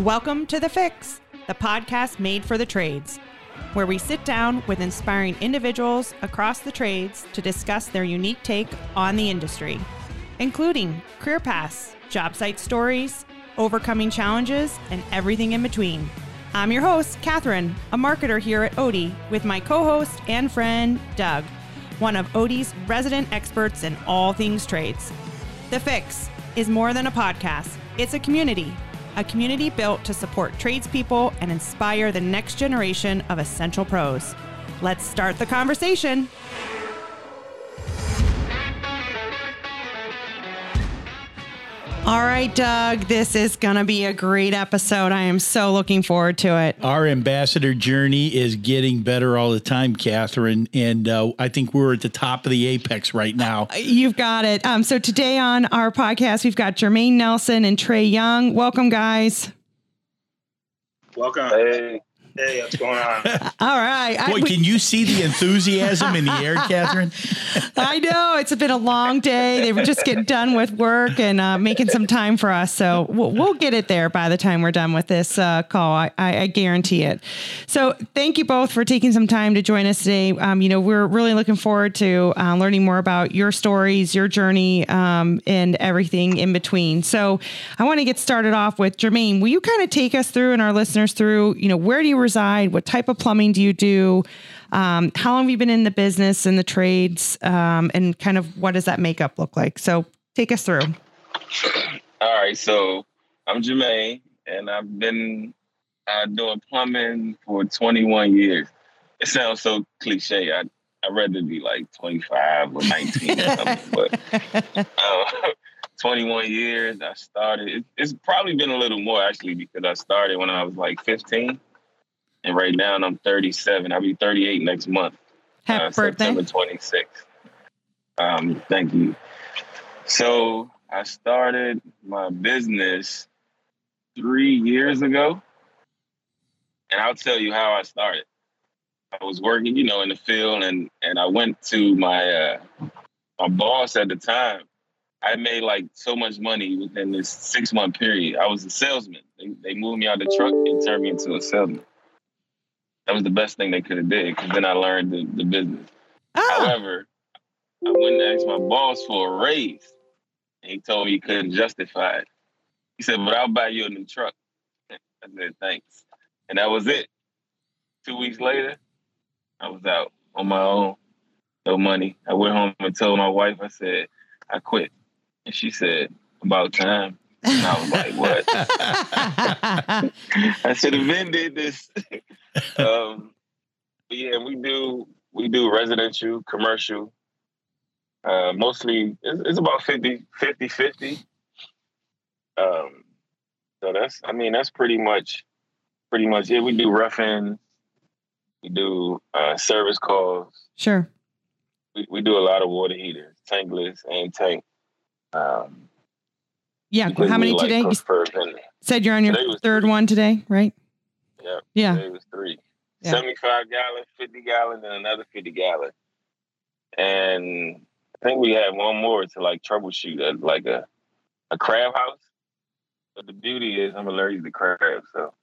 Welcome to The Fix, the podcast made for the trades, where we sit down with inspiring individuals across the trades to discuss their unique take on the industry, including career paths, job site stories, overcoming challenges, and everything in between. I'm your host, Catherine, a marketer here at Oatey, with my co host and friend, Doug, one of Oatey's resident experts in all things trades. The Fix is more than a podcast, it's a community, a community built to support tradespeople and inspire the next generation of essential pros. Let's start the conversation. All right, Doug, this is going to be a great episode. I am so looking forward to it. Our ambassador journey is getting better all the time, Catherine. And uh, I think we're at the top of the apex right now. You've got it. Um, so today on our podcast, we've got Germaine Nelson and Trey Young. Welcome, guys. Welcome. Hey. Hey, what's going on? All right. Boy, can you see the enthusiasm in the air, Catherine? I know it's been a long day. They were just getting done with work and uh, making some time for us. So we'll, we'll, get it there by the time we're done with this uh, call. I, I, I, guarantee it. So thank you both for taking some time to join us today. Um, you know, we're really looking forward to uh, learning more about your stories, your journey, um, and everything in between. So I want to get started off with Germaine. Will you kind of take us through and our listeners through, you know, where do you reside? What type of plumbing do you do? Um, how long have you been in the business and the trades? Um, and kind of what does that makeup look like? So take us through. All right. So I'm Germaine, and I've been uh, doing plumbing for 21 years. It sounds so cliche. I I'd rather be like 25 or 19 or something, but uh, 21 years. I started. It, it's probably been a little more actually because I started when I was like 15 and right now I'm 37. I'll be 38 next month. Happy uh, birthday. September 26th. Um, thank you. So I started my business three years ago. And I'll tell you how I started. I was working, you know, in the field and and I went to my uh my boss at the time. I made like so much money within this six month period. I was a salesman. They, they moved me out of the truck and turned me into a salesman that was the best thing they could have did because then I learned the, the business. Oh. However, I went and asked my boss for a raise, and he told me he couldn't justify it. He said, "But I'll buy you a new truck." I said, "Thanks," and that was it. Two weeks later, I was out on my own, no money. I went home and told my wife, I said, "I quit," and she said, "About time." And I was like, "What?" I should have been did this. um, yeah, we do we do residential, commercial. Uh, mostly, it's, it's, about 50, 50, 50. Um, so that's, I mean, that's pretty much, pretty much it. We do roughing, we do uh, service calls. Sure. We, we do a lot of water heaters, tankless and tank. Um, yeah. How many like today? You said you're on your third three. one today, right? Yeah. Yeah. It was three. Yeah. 75 gallon, 50 gallon, and another 50 gallon. And I think we had one more to like troubleshoot a, like a, a crab house. But the beauty is I'm allergic to crabs, so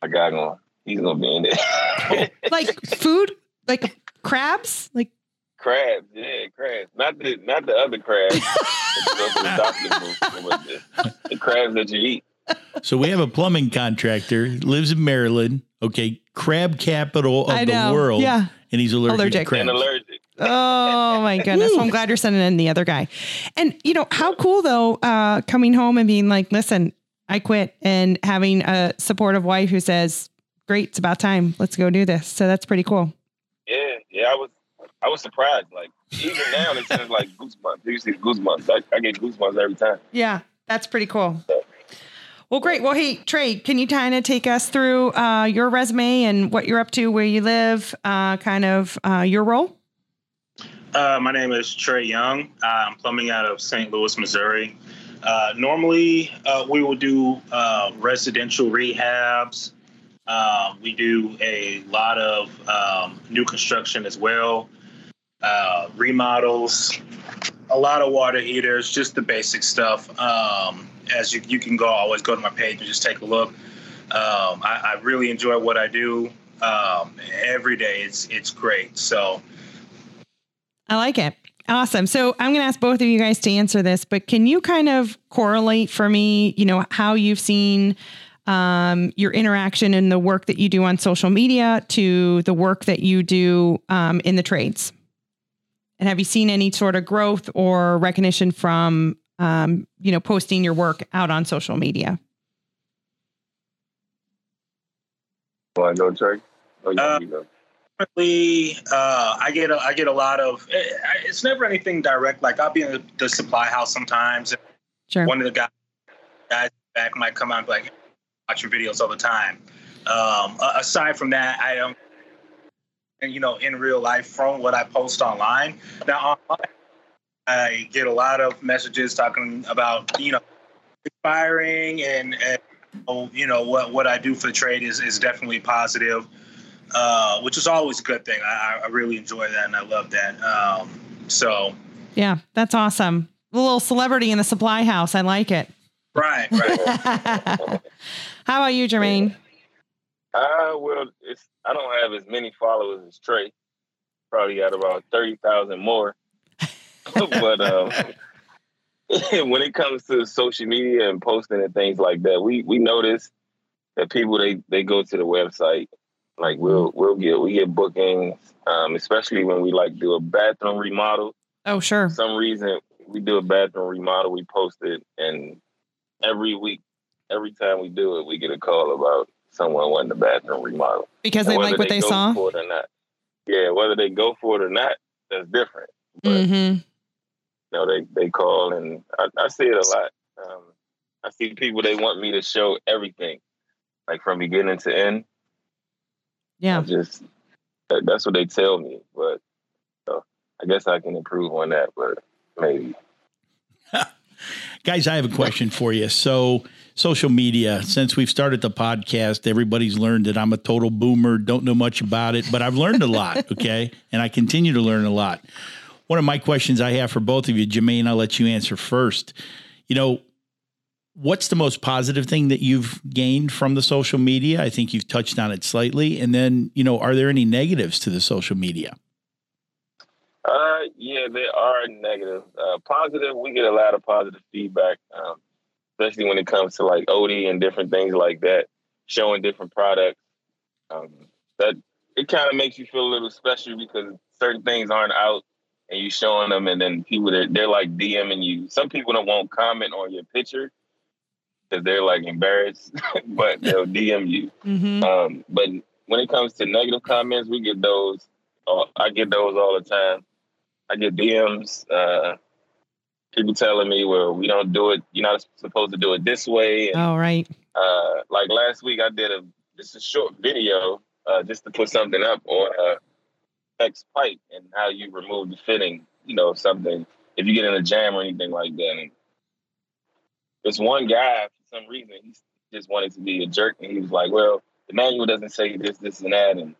I got going. He's gonna be in there. like food, like crabs, like crabs. Yeah, crabs. Not the not the other crabs. the, the crabs that you eat. So we have a plumbing contractor lives in Maryland. Okay, crab capital of the world. Yeah, and he's allergic, allergic. to crabs. And allergic. Oh my goodness! Well, I'm glad you're sending in the other guy. And you know how cool though, uh, coming home and being like, "Listen, I quit," and having a supportive wife who says, "Great, it's about time. Let's go do this." So that's pretty cool. Yeah, yeah, I was, I was surprised. Like even now, it says like goosebumps. You see goosebumps. I, I get goosebumps every time. Yeah, that's pretty cool. So, well, great. Well, hey, Trey, can you kind of take us through uh, your resume and what you're up to, where you live, uh, kind of uh, your role? Uh, my name is Trey Young. I'm plumbing out of St. Louis, Missouri. Uh, normally, uh, we will do residential rehabs. we do a lot of um, new construction as well, remodels, a lot of water heaters, just the basic stuff. Um, as you, you can go always go to my page and just take a look. Um, I, I, really enjoy what I do um, every day. It's it's great. So I like it. Awesome. So I'm going to ask both of you guys to answer this, but can you kind of correlate for me, you know, how you've seen um, your interaction and the work that you do on social media to the work that you do um, in the trades? And have you seen any sort of growth or recognition from, um, you know, posting your work out on social media? Well, I go, Trey. Oh, uh, Definitely, uh, I get a, I get a lot of. Eh, it's never anything direct. Like I'll be in the, the supply house sometimes. Sure. One of the guys, guys back might come out and be like, watch your videos all the time. Um, aside from that, I don't, and you know, in real life from what I post online. Now, online, I get a lot of messages talking about you know, inspiring and, and you know what what I do for the trade is is definitely positive, uh, which is always a good thing. I, I really enjoy that and I love that. Um, so, yeah, that's awesome. A little celebrity in the supply house. I like it. Right, right. How about you, Germaine? Uh, well, it's I don't have as many followers as Trey. Probably got about thirty thousand more. but um, when it comes to social media and posting and things like that, we we notice that people they they go to the website. Like we'll we'll get we get bookings, um, especially when we like do a bathroom remodel. Oh sure. For some reason we do a bathroom remodel, we post it, and every week every time we do it, we get a call about someone wanting the bathroom remodel because they like what they, they saw. For it or not. Yeah, whether they go for it or not, that's different. But, mm-hmm. You know, they they call and I, I see it a lot. Um, I see people they want me to show everything, like from beginning to end. Yeah, I just that, that's what they tell me, but so I guess I can improve on that, but maybe. Guys, I have a question for you. So social media. Since we've started the podcast, everybody's learned that I'm a total boomer, don't know much about it, but I've learned a lot. Okay. And I continue to learn a lot. One of my questions I have for both of you, Germaine, I'll let you answer first. You know, what's the most positive thing that you've gained from the social media? I think you've touched on it slightly. And then, you know, are there any negatives to the social media? Uh, yeah, there are negative. Uh, positive, we get a lot of positive feedback. Um, especially when it comes to like Oatey and different things like that, showing different products. Um, that it kind of makes you feel a little special because certain things aren't out and you're showing them, and then people they're, they're like DMing you. Some people don't want comment on your picture because they're like embarrassed, but they'll DM you. Mm-hmm. Um, but when it comes to negative comments, we get those. Uh, I get those all the time. I get DMs. Uh, people telling me, well, we don't do it. You're not supposed to do it this way. And, oh, right. Uh, like last week, I did a just a short video uh, just to put something up on a X pipe and how you remove the fitting. You know, something if you get in a jam or anything like that. And this one guy, for some reason, he just wanted to be a jerk, and he was like, "Well, the manual doesn't say this, this, and that." And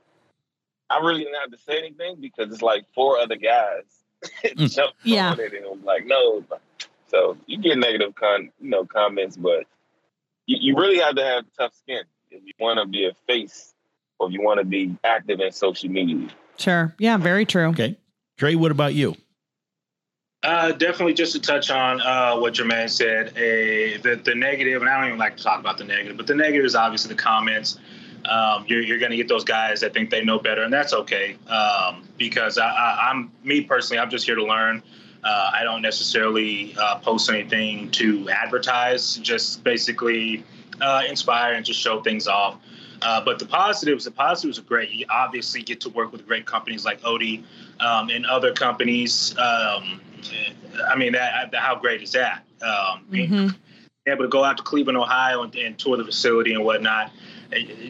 I really didn't have to say anything because it's like four other guys jumped yeah. on it and was like, no. So you get negative con, you know, comments, but you, you really have to have tough skin if you want to be a face or if you want to be active in social media. Sure. Yeah, very true. Okay. Trey, what about you? Uh, definitely just to touch on uh, what Germaine said, a, the, the negative, and I don't even like to talk about the negative, but the negative is obviously the comments um, you're, you're going to get those guys that think they know better, and that's okay. Um, because I, am me personally, I'm just here to learn. Uh, I don't necessarily uh, post anything to advertise, just basically uh, inspire and just show things off. Uh, but the positives, the positives are great. You obviously get to work with great companies like Oatey um, and other companies. Um, I mean, that, how great is that? Um, mm-hmm. Being able to go out to Cleveland, Ohio, and, and tour the facility and whatnot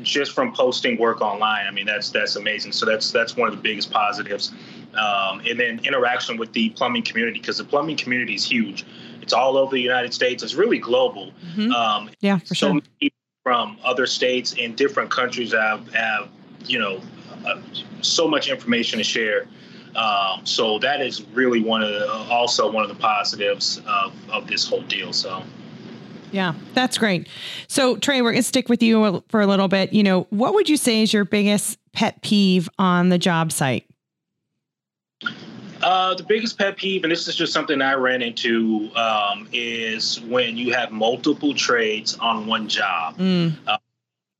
just from posting work online. I mean, that's that's amazing. So that's that's one of the biggest positives. Um, and then interaction with the plumbing community because the plumbing community is huge. It's all over the United States. It's really global. Mm-hmm. Um, yeah, for so sure. from other states and different countries have have you know uh, so much information to share. Um, so that is really one of the, also one of the positives of, of this whole deal. So. Yeah, that's great. So Trey, we're gonna stick with you for a little bit. You know, what would you say is your biggest pet peeve on the job site? Uh, the biggest pet peeve, and this is just something I ran into, um, is when you have multiple trades on one job. Mm. Uh,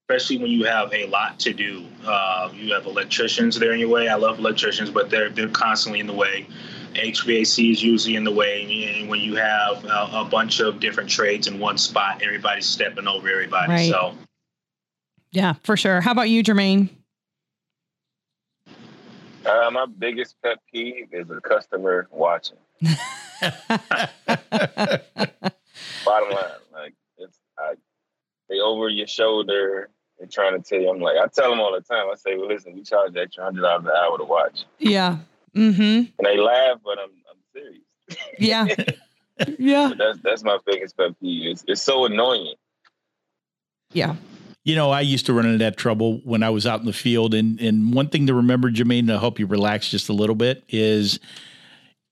especially when you have a lot to do. Uh, you have electricians there in your way. I love electricians, but they're they're constantly in the way. HVAC is usually in the way, and when you have a, a bunch of different trades in one spot, everybody's stepping over everybody. Right. So, Yeah, for sure. How about you, Germaine? Uh, my biggest pet peeve is a customer watching. Bottom line, like it's I, they over your shoulder. They're trying to tell you. I'm like, I tell them all the time. I say, well, listen, we charge extra hundred dollars an hour to watch, Yeah. Mm-hmm. and they laugh, but I'm I'm serious. Yeah. yeah. But that's that's my biggest pet peeve. It's, it's so annoying. Yeah. You know, I used to run into that trouble when I was out in the field. And and one thing to remember, Germaine, to help you relax just a little bit is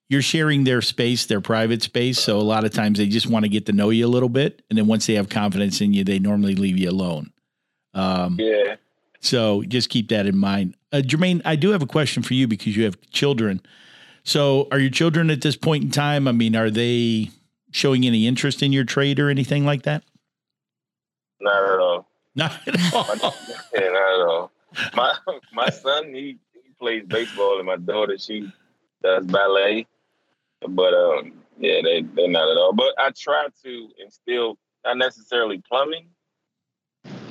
you're sharing their space, their private space. So a lot of times they just want to get to know you a little bit. And then once they have confidence in you, they normally leave you alone. Um, Yeah. So just keep that in mind. Uh, Germaine, I do have a question for you because you have children. So are your children at this point in time? I mean, are they showing any interest in your trade or anything like that? Not at all. Not at all. yeah, not at all. My my son he, he plays baseball and my daughter she does ballet. But um yeah, they they're not at all. But I try to instill not necessarily plumbing,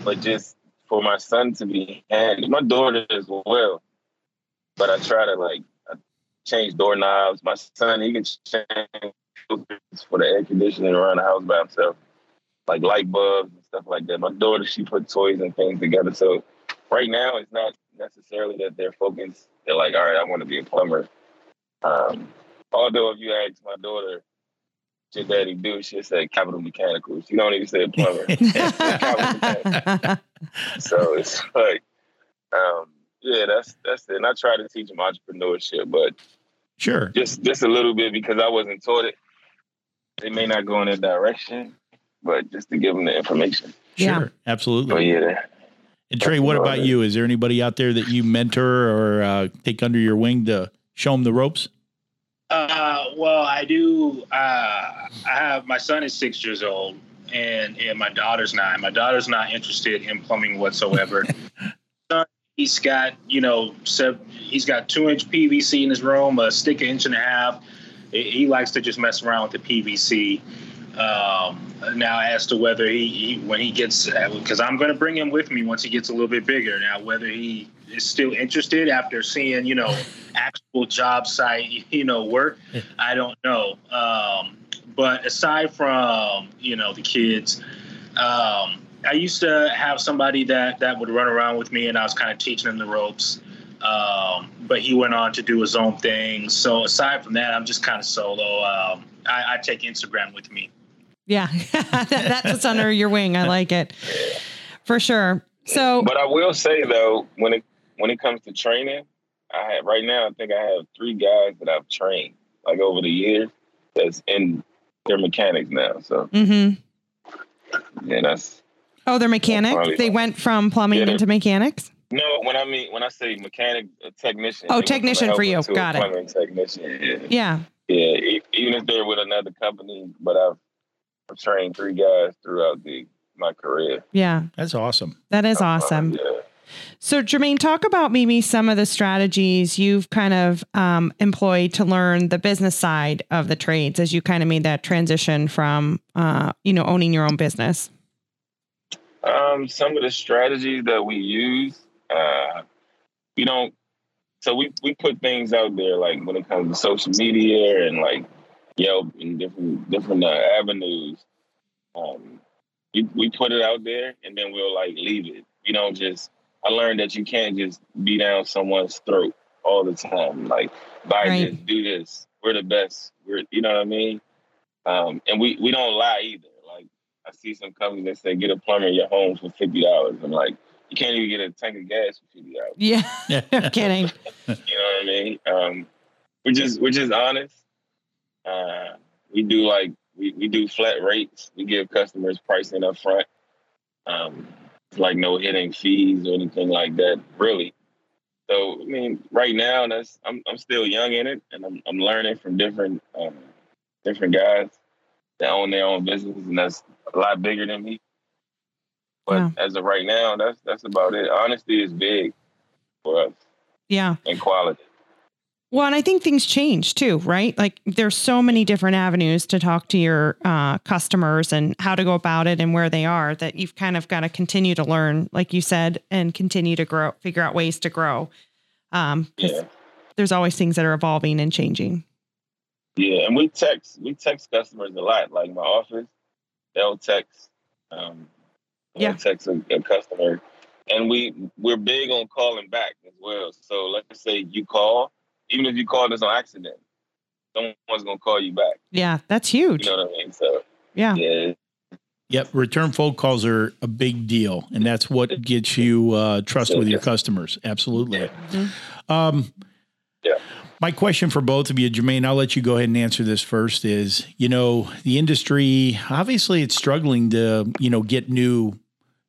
but just for my son to be handy. My daughter as well. But I try to like change doorknobs. My son he can change for the air conditioning around the house by himself like light bulbs and stuff like that. My daughter, she put toys and things together. So right now, it's not necessarily that they're focused. They're like, all right, I want to be a plumber. Um, although if you ask my daughter, your daddy do, she'll say Capitol Mechanical. She don't even say plumber. so it's like, um, yeah, that's that's it. And I try to teach them entrepreneurship, but sure. just just a little bit because I wasn't taught it. They may not go in that direction, but just to give them the information. Yeah. Sure. Absolutely. But yeah, And Trey, what about you? Is there anybody out there that you mentor or uh, take under your wing to show them the ropes? Uh, well, I do. Uh, I have my son is six years old, and and my daughter's nine. My daughter's not interested in plumbing whatsoever. Son, he's got you know, sev- he's got two inch PVC in his room, a stick an inch and a half. He likes to just mess around with the PVC. Um, now, as to whether he, he when he gets, because I'm going to bring him with me once he gets a little bit bigger. Now, whether he is still interested after seeing, you know, actual job site, you know, work, I don't know. Um, but aside from, you know, the kids, um, I used to have somebody that that would run around with me, and I was kind of teaching him the ropes. Um, but he went on to do his own thing. So aside from that, I'm just kind of solo. Um, I, I take Instagram with me. Yeah. That's what's under your wing. I like it. For sure. So but I will say though, when it when it comes to training, I have right now. I think I have three guys that I've trained like over the years that's in their mechanics now. So mm-hmm. yeah, that's Oh, they're mechanics. Probably They went from plumbing Yeah, into mechanics. no. When I mean when I say mechanic, a technician. Oh, they went from a technician for you. Got it. Technician. Yeah. Yeah. Yeah, even if they're with another company, but I've, I've trained three guys throughout the my career. Yeah. That's awesome. That is Uh, awesome. yeah. So, Germaine, talk about maybe some of the strategies you've kind of um, employed to learn the business side of the trades as you kind of made that transition from, uh, you know, owning your own business. Um, some of the strategies that we use, uh, we don't. So we we put things out there like when it comes to social media and like Yelp and different different uh, avenues. Um, we we put it out there and then we'll like leave it. You don't just. I learned that you can't just be down someone's throat all the time. Like buy Right. this, do this. We're the best. We're you know what I mean. Um, and we we don't lie either. Like I see some companies that say get a plumber in your home for fifty dollars. I'm like, you can't even get a tank of gas for fifty dollars. Yeah. no kidding. You know what I mean? Um, we're just we're just honest. Uh, we do like We we do flat rates. We give customers pricing up front. Um, like no hidden fees or anything like that, really. So I mean, right now, that's I'm I'm still young in it, and I'm I'm learning from different um, different guys that own their own businesses, and that's a lot bigger than me. But Wow. as of right now, that's that's about it. Honesty is big for us Yeah. and quality. Well, and I think things change too, right? Like there's so many different avenues to talk to your uh, customers and how to go about it and where they are that you've kind of got to continue to learn, like you said, and continue to grow, figure out ways to grow. Um, Yeah. there's always things that are evolving and changing. Yeah, and we text we text customers a lot. Like my office, they'll text um they'll Yeah. text a, a customer. And we we're big on calling back as well. So let's say you call, even if you called us on accident, someone's gonna call you back. Yeah, that's You huge. know what I mean? So Yeah. yeah, Yep, return phone calls are a big deal, and that's what gets you uh, trust with your customers. Absolutely. Um, Yeah. My question for both of you, Germaine, I'll let you go ahead and answer this first. Is you know the industry obviously it's struggling to you know get new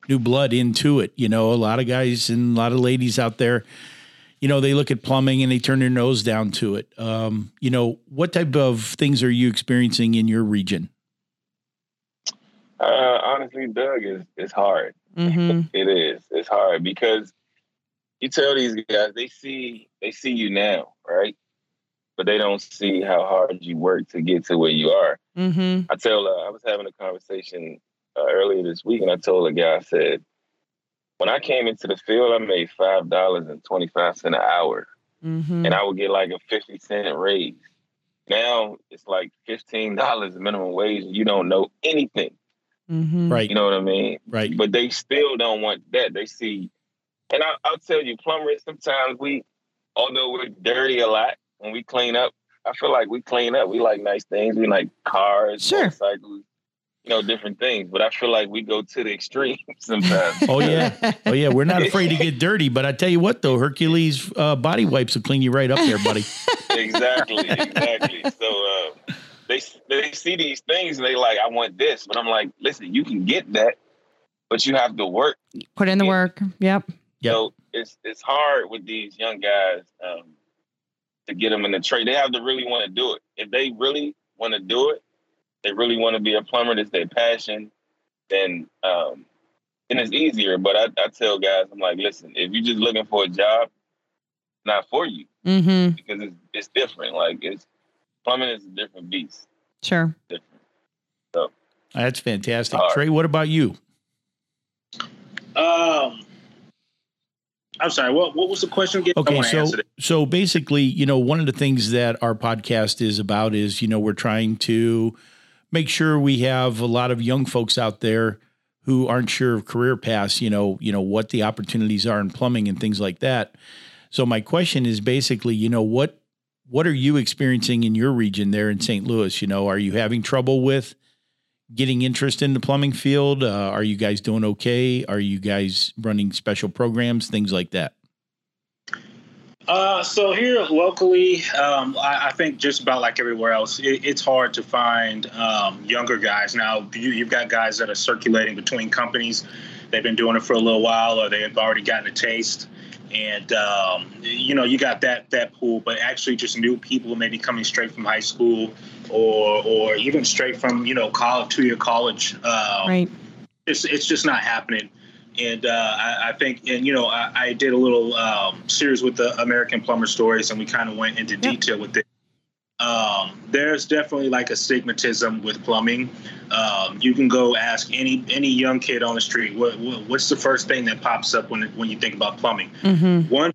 new blood into it. You know, a lot of guys and a lot of ladies out there, you know, they look at plumbing and they turn their nose down to it. Um, you know, what type of things are you experiencing in your region? uh, honestly, Doug is is hard. hmm It is. It's hard because you tell these guys they see they see you now, right? But they don't see how hard you work to get to where you are. hmm I tell uh, I was having a conversation uh, earlier this week, and I told a guy I said, when I came into the field, I made five dollars and twenty five cent an hour, hmm and I would get like a fifty cent raise. Now it's like fifteen dollars minimum wage, and you don't know anything. hmm Right, You know what I mean? right. but they still don't want that. They see, and I, I'll tell you, plumbers. Sometimes we, although we're dirty a lot when we clean up, I feel like we clean up. We like nice things. We like cars, Sure. motorcycles, you know, different things. But I feel like we go to the extreme sometimes. Oh yeah, oh yeah. We're not afraid to get dirty, but I tell you what, though, Hercules uh, body wipes will clean you right up there, buddy. exactly, exactly. So uh, they they see these things and they like, I want this, but I'm like, listen, you can get that, but you have to work. Put in the work. Yep. Yep. So it's it's hard with these young guys um, to get them in the trade. They have to really want to do it. If they really want to do it, they really want to be a plumber. That's their passion. Then um, then it's easier. But I, I tell guys, I'm like, listen, if you're just looking for a job, not for you mm-hmm. because it's it's different. Like it's plumbing is a different beast. Sure. Different. So That's fantastic, All right. Trey. What about you? Um, I'm sorry. What what was the question again? Okay, so so basically, you know, one of the things that our podcast is about is, you know, we're trying to make sure we have a lot of young folks out there who aren't sure of career paths, you know, you know what the opportunities are in plumbing and things like that. So my question is basically, you know, what what are you experiencing in your region there in St. Louis? You know, are you having trouble with getting interest in the plumbing field? Uh, are you guys doing okay? Are you guys running special programs, things like that? Uh, so here locally, um, I, I think just about like everywhere else, it, it's hard to find um, younger guys. Now you, you've got guys that are circulating between companies. They've been doing it for a little while, or they've already gotten a taste. And um, you know, you got that that pool, but actually, just new people maybe coming straight from high school, or or even straight from you know college, two year college. Um, Right. it's it's just not happening. And uh, I, I think, and you know, I, I did a little um, series with the American Plumber Stories, and we kind of went into detail with it. Um, there's definitely like a stigmatism with plumbing. Um, you can go ask any any young kid on the street, what, what what's the first thing that pops up when when you think about plumbing? hmm one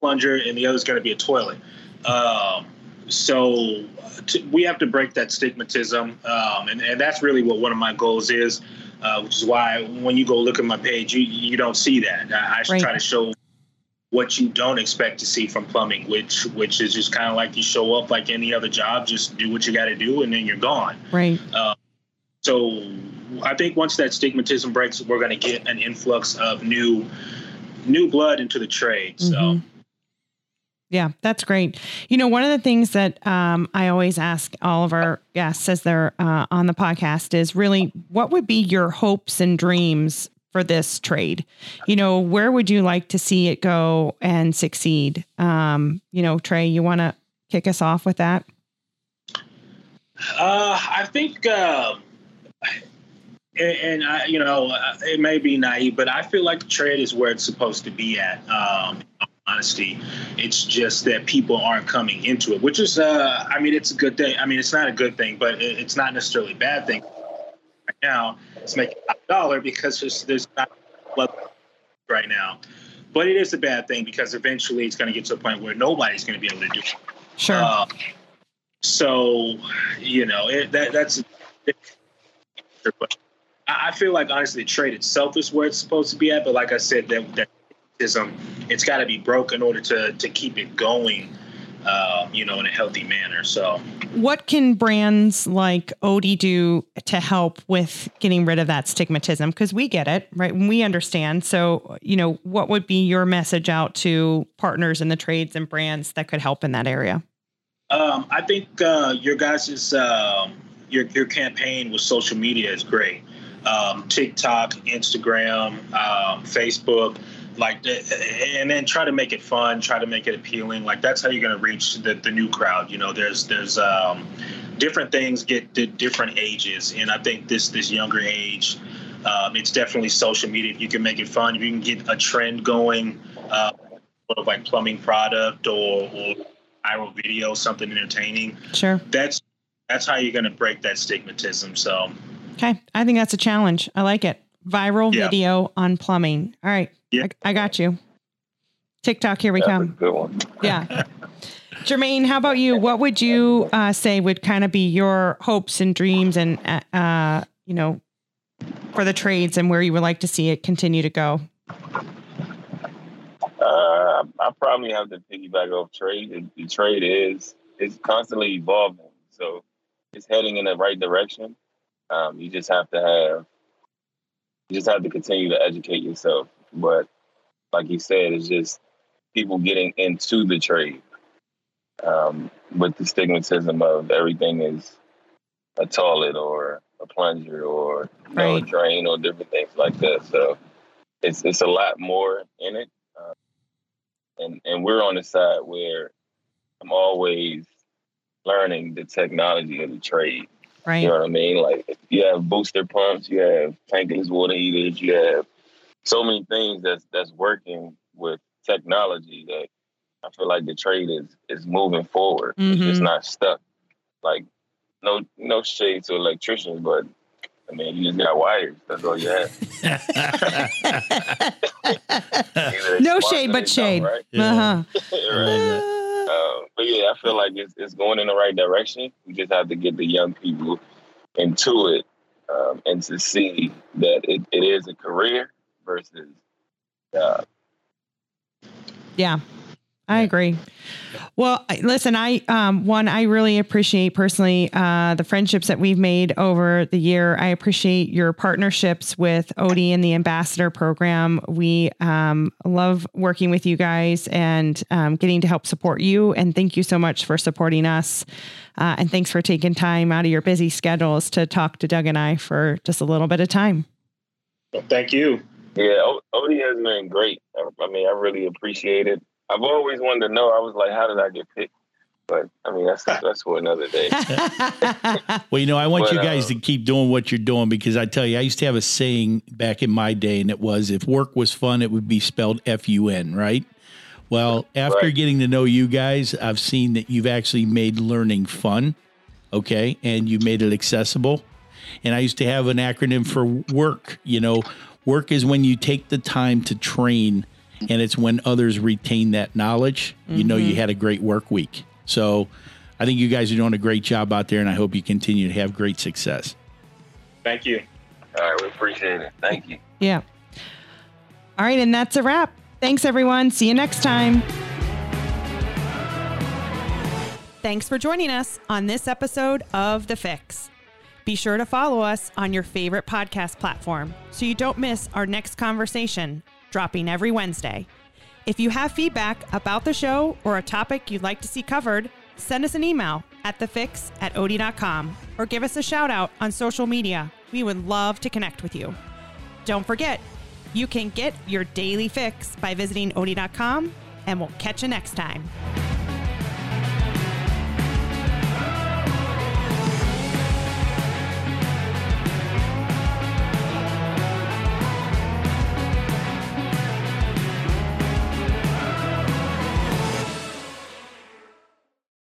plunger and the other's going to be a toilet. Um, so t- we have to break that stigmatism, um, and, and that's really what one of my goals is. Uh, which is why when you go look at my page, you you don't see that. I, I Right. try to show what you don't expect to see from plumbing, which which is just kind of like you show up like any other job, just do what you got to do, and then you're gone. Right. So I think once that stigmatism breaks, we're going to get an influx of new new blood into the trade. So. Mhm. Yeah, that's great. You know, one of the things that um, I always ask all of our guests as they're uh, on the podcast is really what would be your hopes and dreams for this trade? You know, where would you like to see it go and succeed? Um, you know, Trey, you want to kick us off with that? Uh, I think, uh, and, and, I, you know, uh, it may be naive, but I feel like the trade is where it's supposed to be at. Um, honesty. It's just that people aren't coming into it, which is, uh, I mean, it's a good thing. I mean, it's not a good thing, but it's not necessarily a bad thing. Right now, it's making a dollar because there's, there's not right now. But it is a bad thing because eventually it's going to get to a point where nobody's going to be able to do it. Sure. Uh, so, you know, it, that that's. I feel like honestly, the trade itself is where it's supposed to be at. But like I said, that that it's got to be broke in order to to keep it going. Uh, you know, in a healthy manner. So, what can brands like Oatey do to help with getting rid of that stigmatism? Because we get it, right? We understand. So, you know, what would be your message out to partners in the trades and brands that could help in that area? Um, I think uh, your guys' uh, your your campaign with social media is great. Um, TikTok, Instagram, um, Facebook like and then try to make it fun try to make it appealing. Like that's how you're going to reach the, the new crowd you know? There's there's um, different things get to different ages. And i think this this younger age um, it's definitely social media. If you can make it fun if you can get a trend going uh, sort of like plumbing product or, or viral video something entertaining sure. that's that's how you're going to break that stigmatism so. Okay. I think that's a challenge. I like it viral yeah. video on plumbing all right yeah. I, I got you. TikTok, here we That's come. good one. yeah. Germaine, how about you? What would you uh, say would kind of be your hopes and dreams and, uh, uh, you know, for the trades and where you would like to see it continue to go? Uh, I probably have to piggyback off trade. The, trade is it's constantly evolving, so it's heading in the right direction. Um, you just have to have you just have to continue to educate yourself. But like you said, it's just people getting into the trade um, with the stigmatism of everything is a toilet or a plunger or you know, right. a drain or different things like that. So it's it's a lot more in it, um, and and we're on the side where I'm always learning the technology of the trade. Right. You know what I mean? Like you have booster pumps, you have tankless water heaters, you have so many things that's that's working with technology that I feel like the trade is is moving forward. Mm-hmm. It's just mm-hmm. not stuck. Like no no shade to electricians, but I mean you just got wires. That's all you have. no shade, but shade. Right? Uh-huh. right. Yeah, I feel like it's it's going in the right direction. We just have to get the young people into it um, and to see that it, it is a career versus uh, yeah I agree. Well, listen, I um, one I really appreciate personally uh, the friendships that we've made over the year. I appreciate your partnerships with Oatey and the Ambassador Program. We um, love working with you guys and um, getting to help support you. And thank you so much for supporting us. Uh, and thanks for taking time out of your busy schedules to talk to Doug and I for just a little bit of time. Well, thank you. Yeah, Oatey has been great. I mean, I really appreciate it. I've always wanted to know. I was like, how did I get picked? But I mean, that's that's for another day. well, you know, I want but, you guys um, to keep doing what you're doing because I tell you, I used to have a saying back in my day, and it was, "If work was fun, it would be spelled F U N." Right? Well, after right. getting to know you guys, I've seen that you've actually made learning fun. Okay, and you made it accessible. And I used to have an acronym for work. You know, Work is when you take the time to train, and it's when others retain that knowledge. Mm-hmm. You know, you mm-hmm. had a great work week. So I think you guys are doing a great job out there, and I hope you continue to have great success. Thank you. All right, we appreciate it. Thank you. Yeah. All right, and that's a wrap. Thanks, everyone. See you next time. Thanks for joining us on this episode of The Fix. Be sure to follow us on your favorite podcast platform so you don't miss our next conversation, dropping every Wednesday. If you have feedback about the show or a topic you'd like to see covered, send us an email at thefix at oatey.com or give us a shout out on social media. We would love to connect with you. Don't forget, you can get your daily fix by visiting oatey.com, and we'll catch you next time.